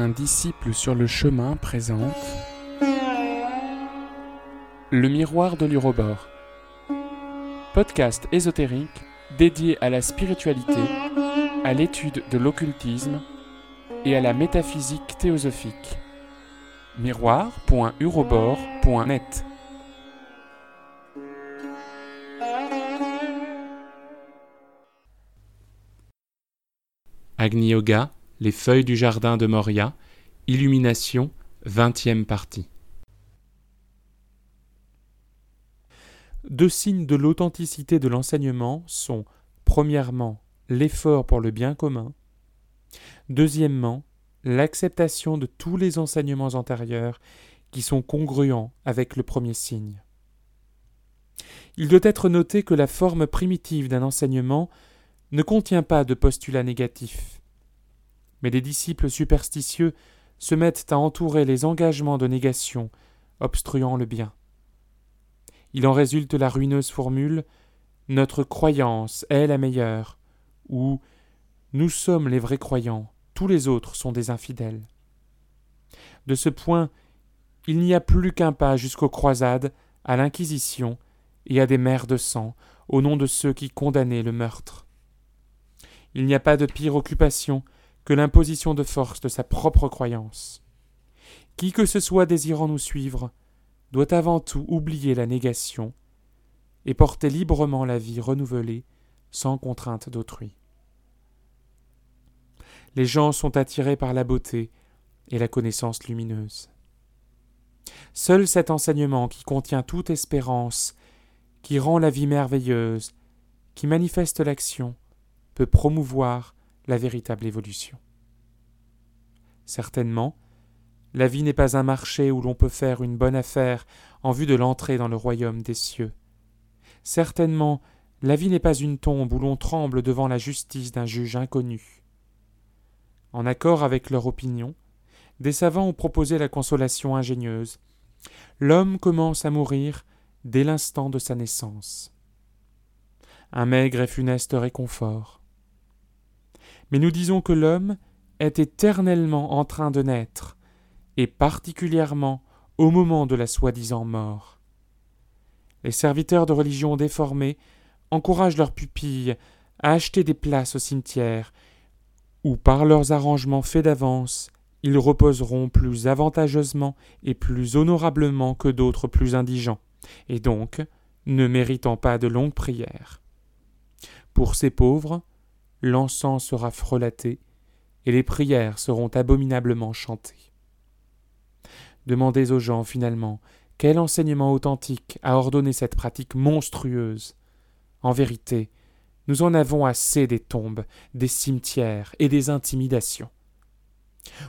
Un disciple sur le chemin présente Le miroir de l'Urobor. Podcast ésotérique dédié à la spiritualité, à l'étude de l'occultisme et à la métaphysique théosophique. miroir.urobor.net Agni Yoga, les feuilles du jardin de Moria, Illumination, vingtième partie. Deux signes de l'authenticité de l'enseignement sont, premièrement, l'effort pour le bien commun, deuxièmement, l'acceptation de tous les enseignements antérieurs qui sont congruents avec le premier signe. Il doit être noté que la forme primitive d'un enseignement ne contient pas de postulat négatif. Mais les disciples superstitieux se mettent à entourer les engagements de négation, obstruant le bien. Il en résulte la ruineuse formule Notre croyance est la meilleure, ou Nous sommes les vrais croyants, tous les autres sont des infidèles. De ce point, il n'y a plus qu'un pas jusqu'aux croisades, à l'Inquisition et à des mers de sang, au nom de ceux qui condamnaient le meurtre. Il n'y a pas de pire occupation que l'imposition de force de sa propre croyance. Qui que ce soit désirant nous suivre doit avant tout oublier la négation et porter librement la vie renouvelée sans contrainte d'autrui. Les gens sont attirés par la beauté et la connaissance lumineuse. Seul cet enseignement qui contient toute espérance, qui rend la vie merveilleuse, qui manifeste l'action, peut promouvoir la véritable évolution. Certainement, la vie n'est pas un marché où l'on peut faire une bonne affaire en vue de l'entrée dans le royaume des cieux. Certainement, la vie n'est pas une tombe où l'on tremble devant la justice d'un juge inconnu. En accord avec leur opinion, des savants ont proposé la consolation ingénieuse. L'homme commence à mourir dès l'instant de sa naissance. Un maigre et funeste réconfort mais nous disons que l'homme est éternellement en train de naître, et particulièrement au moment de la soi-disant mort. Les serviteurs de religion déformés encouragent leurs pupilles à acheter des places au cimetière, où par leurs arrangements faits d'avance, ils reposeront plus avantageusement et plus honorablement que d'autres plus indigents, et donc ne méritant pas de longues prières. Pour ces pauvres, l'encens sera frelaté, et les prières seront abominablement chantées. Demandez aux gens, finalement, quel enseignement authentique a ordonné cette pratique monstrueuse. En vérité, nous en avons assez des tombes, des cimetières et des intimidations.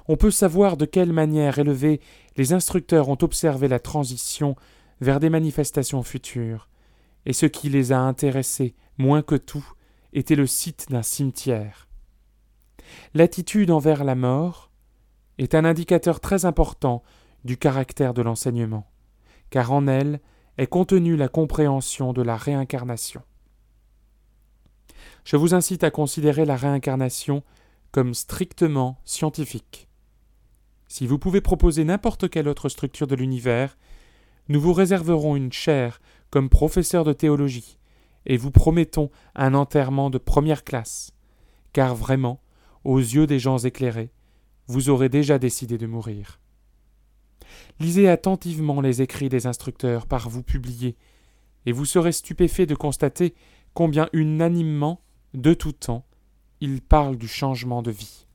On peut savoir de quelle manière élevée les instructeurs ont observé la transition vers des manifestations futures, et ce qui les a intéressés moins que tout, était le site d'un cimetière. L'attitude envers la mort est un indicateur très important du caractère de l'enseignement, car en elle est contenue la compréhension de la réincarnation. Je vous incite à considérer la réincarnation comme strictement scientifique. Si vous pouvez proposer n'importe quelle autre structure de l'univers, nous vous réserverons une chaire comme professeur de théologie, et vous promettons un enterrement de première classe, car vraiment, aux yeux des gens éclairés, vous aurez déjà décidé de mourir. Lisez attentivement les écrits des instructeurs par vous publiés, et vous serez stupéfait de constater combien unanimement, de tout temps, ils parlent du changement de vie.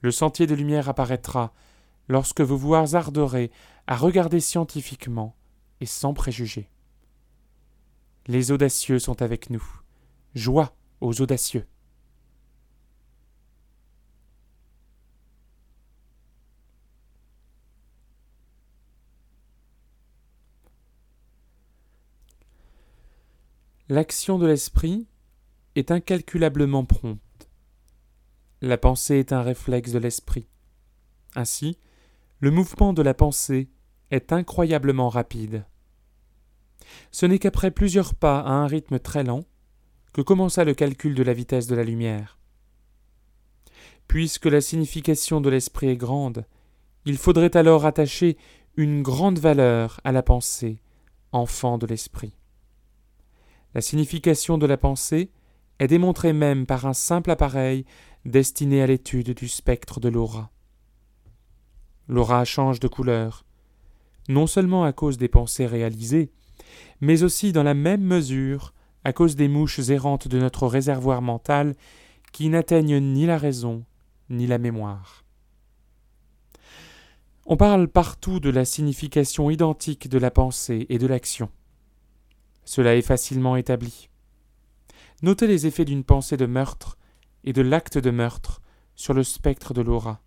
Le sentier de lumière apparaîtra lorsque vous vous hasarderez à regarder scientifiquement et sans préjugés. Les audacieux sont avec nous. Joie aux audacieux. L'action de l'esprit est incalculablement prompte. La pensée est un réflexe de l'esprit. Ainsi, le mouvement de la pensée est incroyablement rapide. Ce n'est qu'après plusieurs pas à un rythme très lent que commença le calcul de la vitesse de la lumière. Puisque la signification de l'esprit est grande, il faudrait alors attacher une grande valeur à la pensée, enfant de l'esprit. La signification de la pensée est démontrée même par un simple appareil destiné à l'étude du spectre de l'aura. L'aura change de couleur, non seulement à cause des pensées réalisées, mais aussi dans la même mesure à cause des mouches errantes de notre réservoir mental qui n'atteignent ni la raison ni la mémoire. On parle partout de la signification identique de la pensée et de l'action. Cela est facilement établi. Notez les effets d'une pensée de meurtre et de l'acte de meurtre sur le spectre de l'aura.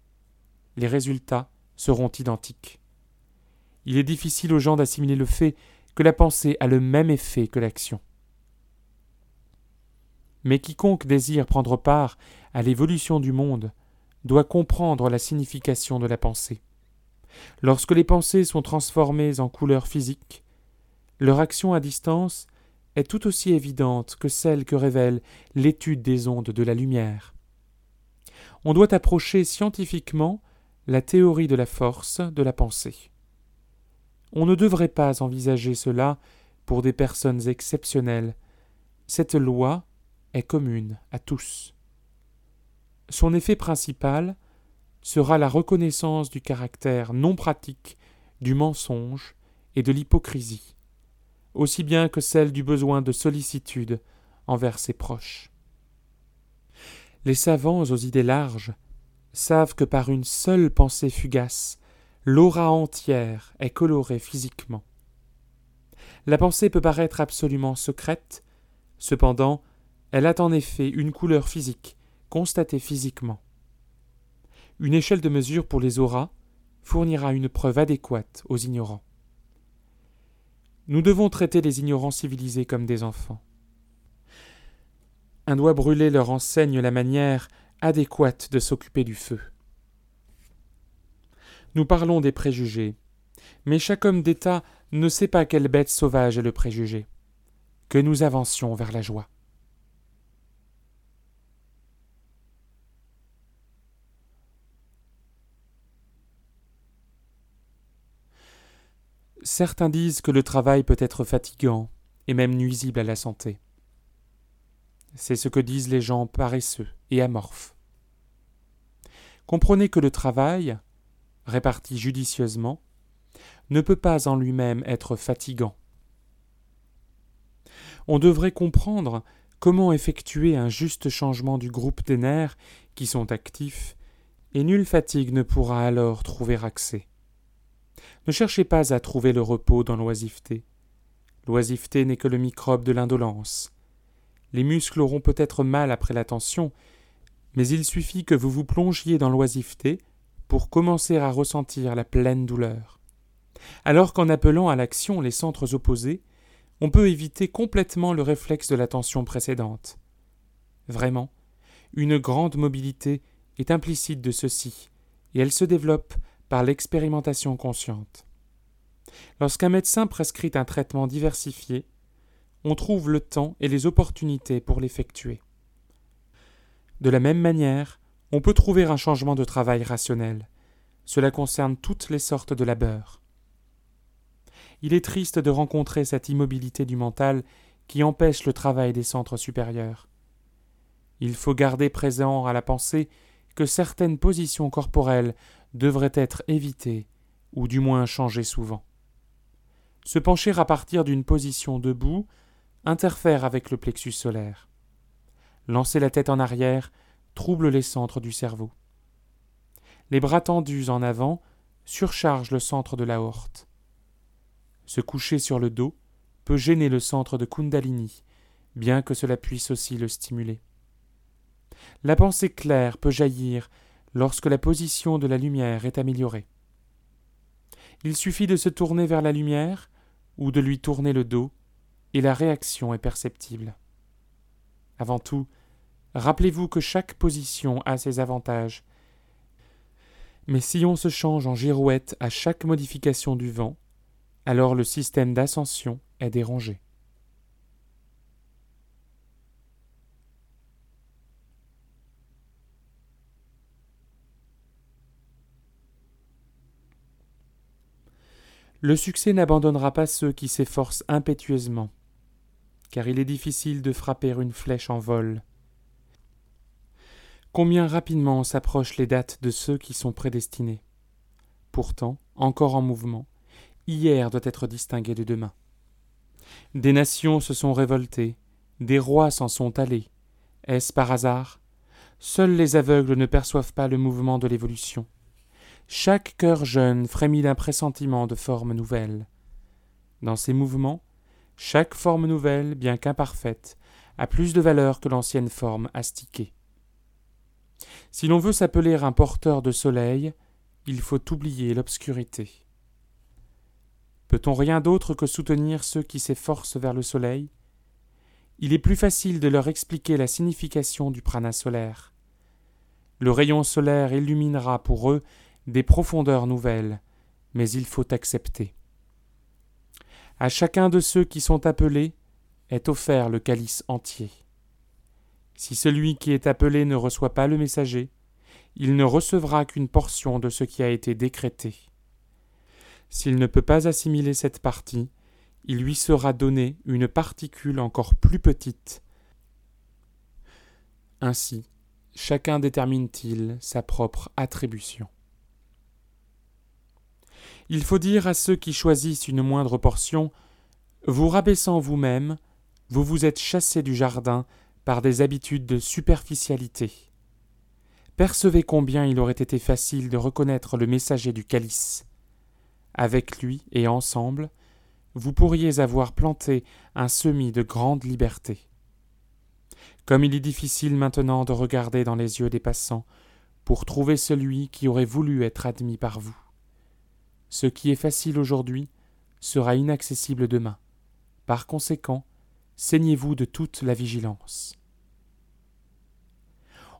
Les résultats seront identiques. Il est difficile aux gens d'assimiler le fait que la pensée a le même effet que l'action. Mais quiconque désire prendre part à l'évolution du monde doit comprendre la signification de la pensée. Lorsque les pensées sont transformées en couleurs physiques, leur action à distance est tout aussi évidente que celle que révèle l'étude des ondes de la lumière. On doit approcher scientifiquement la théorie de la force de la pensée. On ne devrait pas envisager cela pour des personnes exceptionnelles. Cette loi est commune à tous. Son effet principal sera la reconnaissance du caractère non pratique du mensonge et de l'hypocrisie, aussi bien que celle du besoin de sollicitude envers ses proches. Les savants aux idées larges savent que par une seule pensée fugace, l'aura entière est colorée physiquement. La pensée peut paraître absolument secrète, cependant, elle a en effet une couleur physique, constatée physiquement. Une échelle de mesure pour les auras fournira une preuve adéquate aux ignorants. Nous devons traiter les ignorants civilisés comme des enfants. Un doigt brûlé leur enseigne la manière adéquate de s'occuper du feu. Nous parlons des préjugés, mais chaque homme d'État ne sait pas quelle bête sauvage est le préjugé. Que nous avancions vers la joie. Certains disent que le travail peut être fatigant et même nuisible à la santé. C'est ce que disent les gens paresseux et amorphes. Comprenez que le travail, réparti judicieusement, ne peut pas en lui-même être fatigant. On devrait comprendre comment effectuer un juste changement du groupe des nerfs qui sont actifs, et nulle fatigue ne pourra alors trouver accès. Ne cherchez pas à trouver le repos dans l'oisiveté. L'oisiveté n'est que le microbe de l'indolence. Les muscles auront peut-être mal après la tension, mais il suffit que vous vous plongiez dans l'oisiveté pour commencer à ressentir la pleine douleur. Alors qu'en appelant à l'action les centres opposés, on peut éviter complètement le réflexe de la tension précédente. Vraiment, une grande mobilité est implicite de ceci, et elle se développe par l'expérimentation consciente. Lorsqu'un médecin prescrit un traitement diversifié, on trouve le temps et les opportunités pour l'effectuer. De la même manière, on peut trouver un changement de travail rationnel. Cela concerne toutes les sortes de labeur. Il est triste de rencontrer cette immobilité du mental qui empêche le travail des centres supérieurs. Il faut garder présent à la pensée que certaines positions corporelles devraient être évitées, ou du moins changées souvent. Se pencher à partir d'une position debout interfère avec le plexus solaire. Lancer la tête en arrière trouble les centres du cerveau. Les bras tendus en avant surchargent le centre de l'aorte. Se coucher sur le dos peut gêner le centre de Kundalini, bien que cela puisse aussi le stimuler. La pensée claire peut jaillir lorsque la position de la lumière est améliorée. Il suffit de se tourner vers la lumière ou de lui tourner le dos, et la réaction est perceptible. Avant tout, Rappelez-vous que chaque position a ses avantages. Mais si on se change en girouette à chaque modification du vent, alors le système d'ascension est dérangé. Le succès n'abandonnera pas ceux qui s'efforcent impétueusement, car il est difficile de frapper une flèche en vol. Combien rapidement s'approchent les dates de ceux qui sont prédestinés? Pourtant, encore en mouvement, hier doit être distingué de demain. Des nations se sont révoltées, des rois s'en sont allés. Est-ce par hasard? Seuls les aveugles ne perçoivent pas le mouvement de l'évolution. Chaque cœur jeune frémit d'un pressentiment de formes nouvelles. Dans ces mouvements, chaque forme nouvelle, bien qu'imparfaite, a plus de valeur que l'ancienne forme astiquée. Si l'on veut s'appeler un porteur de soleil, il faut oublier l'obscurité. Peut-on rien d'autre que soutenir ceux qui s'efforcent vers le soleil? Il est plus facile de leur expliquer la signification du prana solaire. Le rayon solaire illuminera pour eux des profondeurs nouvelles, mais il faut accepter. À chacun de ceux qui sont appelés est offert le calice entier. Si celui qui est appelé ne reçoit pas le messager, il ne recevra qu'une portion de ce qui a été décrété. S'il ne peut pas assimiler cette partie, il lui sera donné une particule encore plus petite. Ainsi, chacun détermine-t-il sa propre attribution. Il faut dire à ceux qui choisissent une moindre portion Vous rabaissant vous-même, vous vous êtes chassés du jardin par des habitudes de superficialité. Percevez combien il aurait été facile de reconnaître le messager du calice avec lui et ensemble, vous pourriez avoir planté un semis de grande liberté. Comme il est difficile maintenant de regarder dans les yeux des passants pour trouver celui qui aurait voulu être admis par vous. Ce qui est facile aujourd'hui sera inaccessible demain. Par conséquent, saignez-vous de toute la vigilance.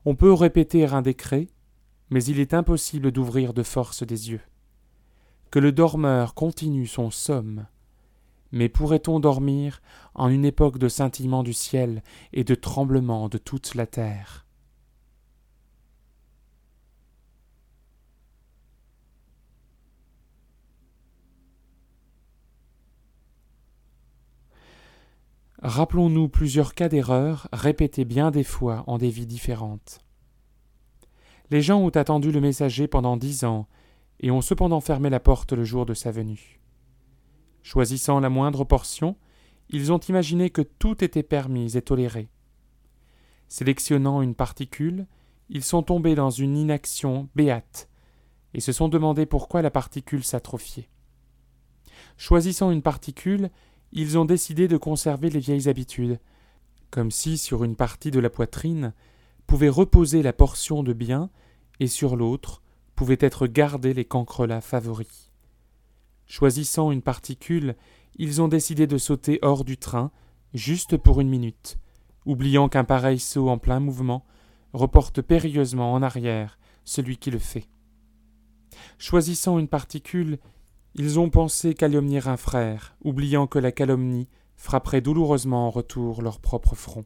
On peut répéter un décret, mais il est impossible d'ouvrir de force des yeux que le dormeur continue son somme. Mais pourrait-on dormir en une époque de scintillement du ciel et de tremblement de toute la terre? Rappelons-nous plusieurs cas d'erreur répétés bien des fois en des vies différentes. Les gens ont attendu le messager pendant dix ans et ont cependant fermé la porte le jour de sa venue. Choisissant la moindre portion, ils ont imaginé que tout était permis et toléré. Sélectionnant une particule, ils sont tombés dans une inaction béate et se sont demandé pourquoi la particule s'atrophiait. Choisissant une particule, ils ont décidé de conserver les vieilles habitudes, comme si sur une partie de la poitrine pouvait reposer la portion de bien et sur l'autre pouvaient être gardés les cancrelats favoris. Choisissant une particule, ils ont décidé de sauter hors du train, juste pour une minute, oubliant qu'un pareil saut en plein mouvement reporte périlleusement en arrière celui qui le fait. Choisissant une particule, ils ont pensé calomnier un frère, oubliant que la calomnie frapperait douloureusement en retour leur propre front.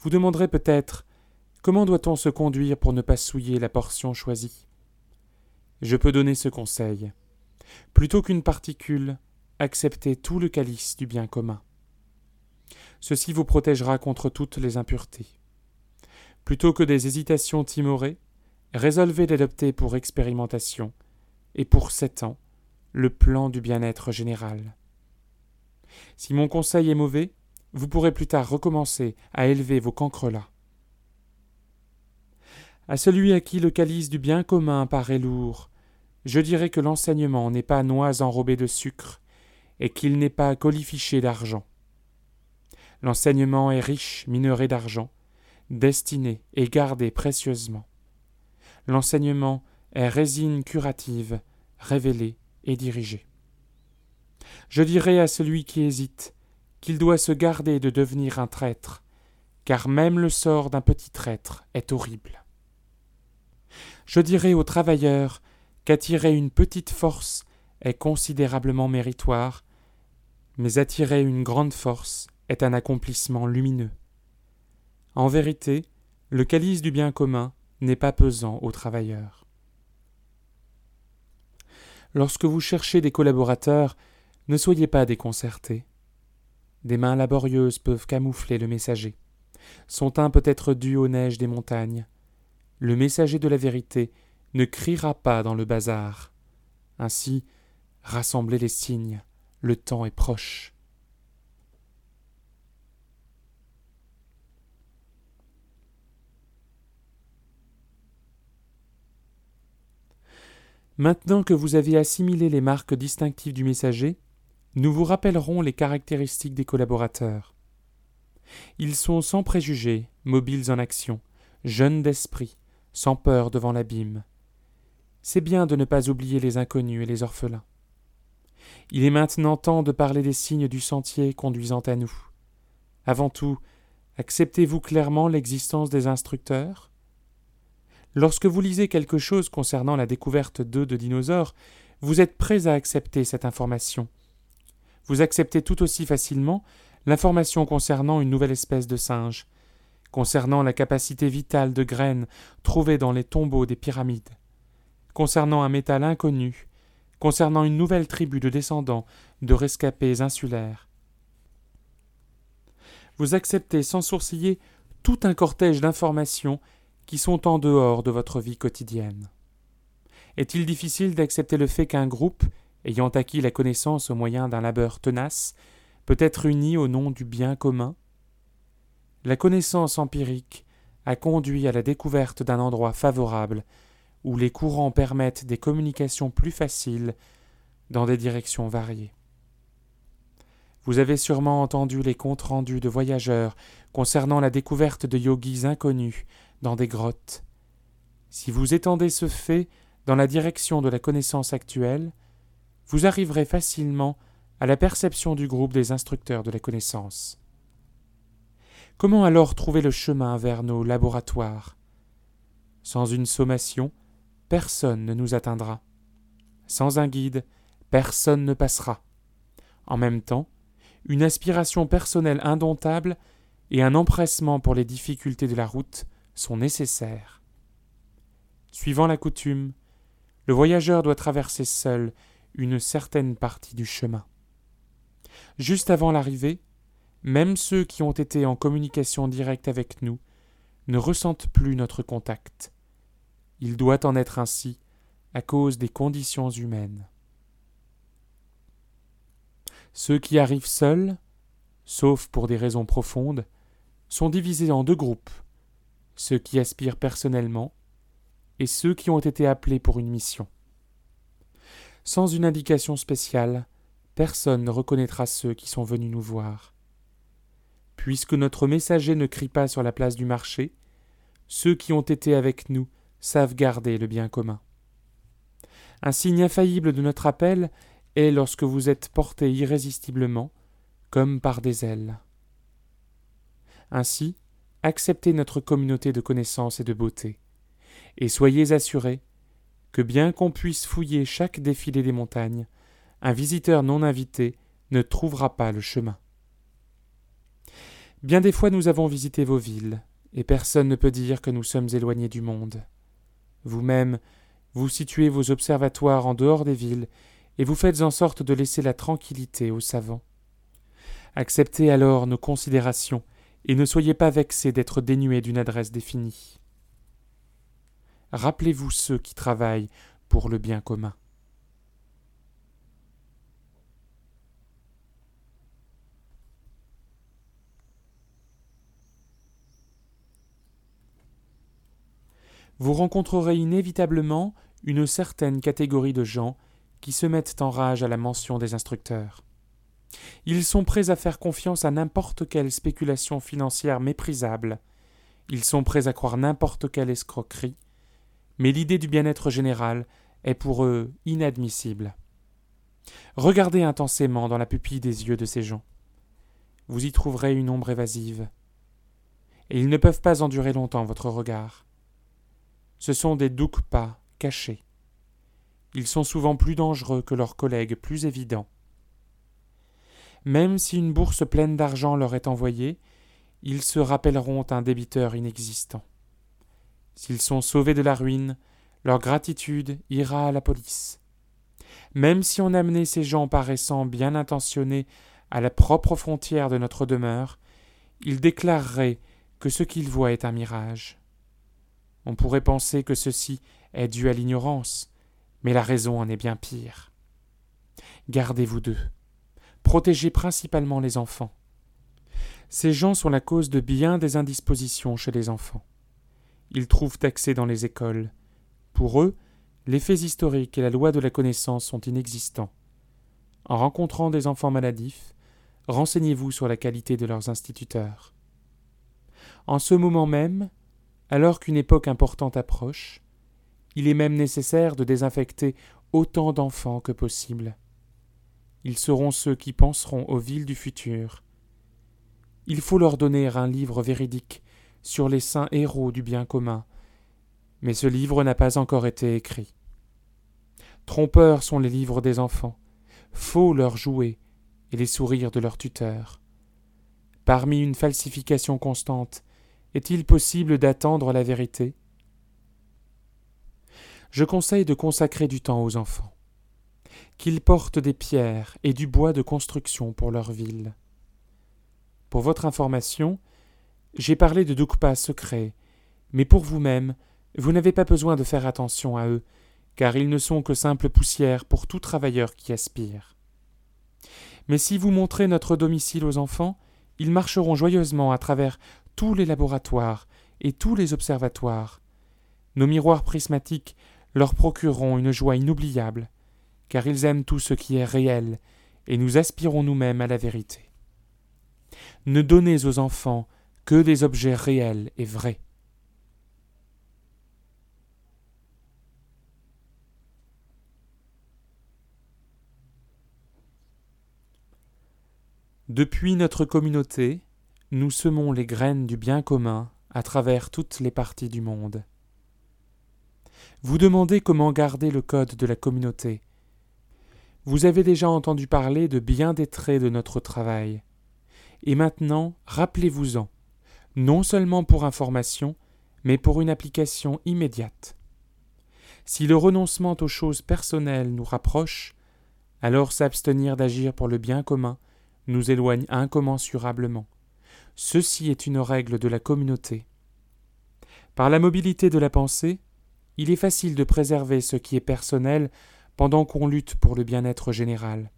Vous demanderez peut-être Comment doit-on se conduire pour ne pas souiller la portion choisie? Je peux donner ce conseil. Plutôt qu'une particule, acceptez tout le calice du bien commun. Ceci vous protégera contre toutes les impuretés. Plutôt que des hésitations timorées, résolvez d'adopter pour expérimentation, et pour sept ans, le plan du bien-être général. Si mon conseil est mauvais, vous pourrez plus tard recommencer à élever vos cancrelats. À celui à qui le calice du bien commun paraît lourd, je dirais que l'enseignement n'est pas noix enrobée de sucre, et qu'il n'est pas colifiché d'argent. L'enseignement est riche, minerai d'argent, destiné et gardé précieusement. L'enseignement est résine curative, révélée et dirigée. Je dirais à celui qui hésite qu'il doit se garder de devenir un traître, car même le sort d'un petit traître est horrible. Je dirais aux travailleurs qu'attirer une petite force est considérablement méritoire, mais attirer une grande force est un accomplissement lumineux. En vérité, le calice du bien commun n'est pas pesant aux travailleurs. Lorsque vous cherchez des collaborateurs, ne soyez pas déconcertés. Des mains laborieuses peuvent camoufler le messager. Son teint peut être dû aux neiges des montagnes. Le messager de la vérité ne criera pas dans le bazar. Ainsi, rassemblez les signes, le temps est proche. Maintenant que vous avez assimilé les marques distinctives du messager, nous vous rappellerons les caractéristiques des collaborateurs. Ils sont sans préjugés, mobiles en action, jeunes d'esprit, sans peur devant l'abîme. C'est bien de ne pas oublier les inconnus et les orphelins. Il est maintenant temps de parler des signes du sentier conduisant à nous. Avant tout, acceptez-vous clairement l'existence des instructeurs? Lorsque vous lisez quelque chose concernant la découverte d'œufs de dinosaures, vous êtes prêt à accepter cette information. Vous acceptez tout aussi facilement l'information concernant une nouvelle espèce de singe, concernant la capacité vitale de graines trouvées dans les tombeaux des pyramides, concernant un métal inconnu, concernant une nouvelle tribu de descendants de rescapés insulaires. Vous acceptez sans sourciller tout un cortège d'informations qui sont en dehors de votre vie quotidienne. Est-il difficile d'accepter le fait qu'un groupe, ayant acquis la connaissance au moyen d'un labeur tenace, peut être uni au nom du bien commun? La connaissance empirique a conduit à la découverte d'un endroit favorable où les courants permettent des communications plus faciles dans des directions variées. Vous avez sûrement entendu les comptes rendus de voyageurs concernant la découverte de yogis inconnus dans des grottes. Si vous étendez ce fait dans la direction de la connaissance actuelle, vous arriverez facilement à la perception du groupe des instructeurs de la connaissance. Comment alors trouver le chemin vers nos laboratoires? Sans une sommation, personne ne nous atteindra. Sans un guide, personne ne passera. En même temps, une aspiration personnelle indomptable et un empressement pour les difficultés de la route sont nécessaires. Suivant la coutume, le voyageur doit traverser seul une certaine partie du chemin. Juste avant l'arrivée, même ceux qui ont été en communication directe avec nous ne ressentent plus notre contact. Il doit en être ainsi à cause des conditions humaines. Ceux qui arrivent seuls, sauf pour des raisons profondes, sont divisés en deux groupes ceux qui aspirent personnellement, et ceux qui ont été appelés pour une mission. Sans une indication spéciale, personne ne reconnaîtra ceux qui sont venus nous voir. Puisque notre messager ne crie pas sur la place du marché, ceux qui ont été avec nous savent garder le bien commun. Un signe infaillible de notre appel est lorsque vous êtes porté irrésistiblement, comme par des ailes. Ainsi, acceptez notre communauté de connaissances et de beauté, et soyez assurés que bien qu'on puisse fouiller chaque défilé des montagnes, un visiteur non invité ne trouvera pas le chemin. Bien des fois nous avons visité vos villes, et personne ne peut dire que nous sommes éloignés du monde. Vous-même, vous situez vos observatoires en dehors des villes, et vous faites en sorte de laisser la tranquillité aux savants. Acceptez alors nos considérations et ne soyez pas vexés d'être dénués d'une adresse définie. Rappelez-vous ceux qui travaillent pour le bien commun. Vous rencontrerez inévitablement une certaine catégorie de gens qui se mettent en rage à la mention des instructeurs. Ils sont prêts à faire confiance à n'importe quelle spéculation financière méprisable. Ils sont prêts à croire n'importe quelle escroquerie. Mais l'idée du bien-être général est pour eux inadmissible. Regardez intensément dans la pupille des yeux de ces gens. Vous y trouverez une ombre évasive. Et ils ne peuvent pas endurer longtemps votre regard. Ce sont des pas cachés. Ils sont souvent plus dangereux que leurs collègues plus évidents. Même si une bourse pleine d'argent leur est envoyée, ils se rappelleront un débiteur inexistant. S'ils sont sauvés de la ruine, leur gratitude ira à la police. Même si on amenait ces gens paraissant bien intentionnés à la propre frontière de notre demeure, ils déclareraient que ce qu'ils voient est un mirage. On pourrait penser que ceci est dû à l'ignorance, mais la raison en est bien pire. Gardez-vous d'eux. Protégez principalement les enfants. Ces gens sont la cause de bien des indispositions chez les enfants. Ils trouvent accès dans les écoles. Pour eux, les faits historiques et la loi de la connaissance sont inexistants. En rencontrant des enfants maladifs, renseignez-vous sur la qualité de leurs instituteurs. En ce moment même, alors qu'une époque importante approche, il est même nécessaire de désinfecter autant d'enfants que possible. Ils seront ceux qui penseront aux villes du futur. Il faut leur donner un livre véridique sur les saints héros du bien commun, mais ce livre n'a pas encore été écrit. Trompeurs sont les livres des enfants, faux leurs jouets et les sourires de leurs tuteurs. Parmi une falsification constante, est-il possible d'attendre la vérité? Je conseille de consacrer du temps aux enfants qu'ils portent des pierres et du bois de construction pour leur ville. Pour votre information, j'ai parlé de Dukpa secrets, mais pour vous-même, vous n'avez pas besoin de faire attention à eux, car ils ne sont que simple poussière pour tout travailleur qui aspire. Mais si vous montrez notre domicile aux enfants, ils marcheront joyeusement à travers tous les laboratoires et tous les observatoires. Nos miroirs prismatiques leur procureront une joie inoubliable, car ils aiment tout ce qui est réel, et nous aspirons nous-mêmes à la vérité. Ne donnez aux enfants que des objets réels et vrais. Depuis notre communauté, nous semons les graines du bien commun à travers toutes les parties du monde. Vous demandez comment garder le code de la communauté, vous avez déjà entendu parler de bien des traits de notre travail. Et maintenant, rappelez-vous-en, non seulement pour information, mais pour une application immédiate. Si le renoncement aux choses personnelles nous rapproche, alors s'abstenir d'agir pour le bien commun nous éloigne incommensurablement. Ceci est une règle de la communauté. Par la mobilité de la pensée, il est facile de préserver ce qui est personnel pendant qu'on lutte pour le bien-être général.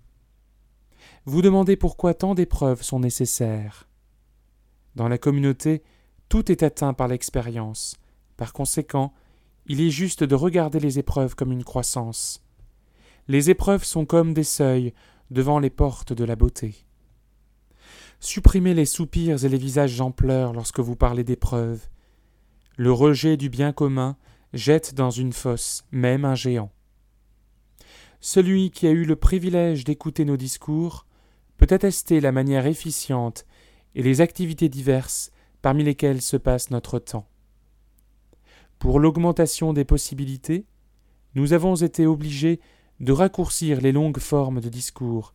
Vous demandez pourquoi tant d'épreuves sont nécessaires. Dans la communauté, tout est atteint par l'expérience. Par conséquent, il est juste de regarder les épreuves comme une croissance. Les épreuves sont comme des seuils devant les portes de la beauté. Supprimez les soupirs et les visages en pleurs lorsque vous parlez d'épreuves. Le rejet du bien commun jette dans une fosse même un géant. Celui qui a eu le privilège d'écouter nos discours peut attester la manière efficiente et les activités diverses parmi lesquelles se passe notre temps. Pour l'augmentation des possibilités, nous avons été obligés de raccourcir les longues formes de discours,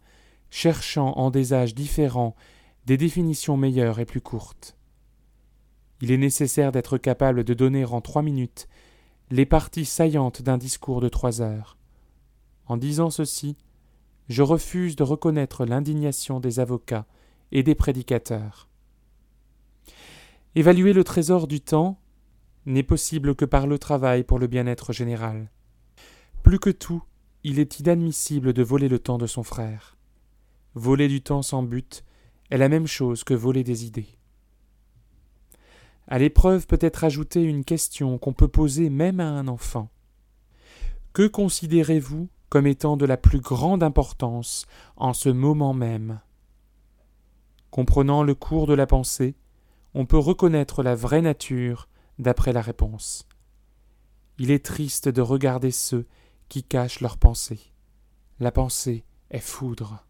cherchant en des âges différents des définitions meilleures et plus courtes. Il est nécessaire d'être capable de donner en trois minutes les parties saillantes d'un discours de trois heures. En disant ceci, je refuse de reconnaître l'indignation des avocats et des prédicateurs. Évaluer le trésor du temps n'est possible que par le travail pour le bien-être général. Plus que tout, il est inadmissible de voler le temps de son frère. Voler du temps sans but est la même chose que voler des idées. À l'épreuve peut être ajoutée une question qu'on peut poser même à un enfant. Que considérez-vous comme étant de la plus grande importance en ce moment même. Comprenant le cours de la pensée, on peut reconnaître la vraie nature d'après la réponse. Il est triste de regarder ceux qui cachent leur pensée. La pensée est foudre.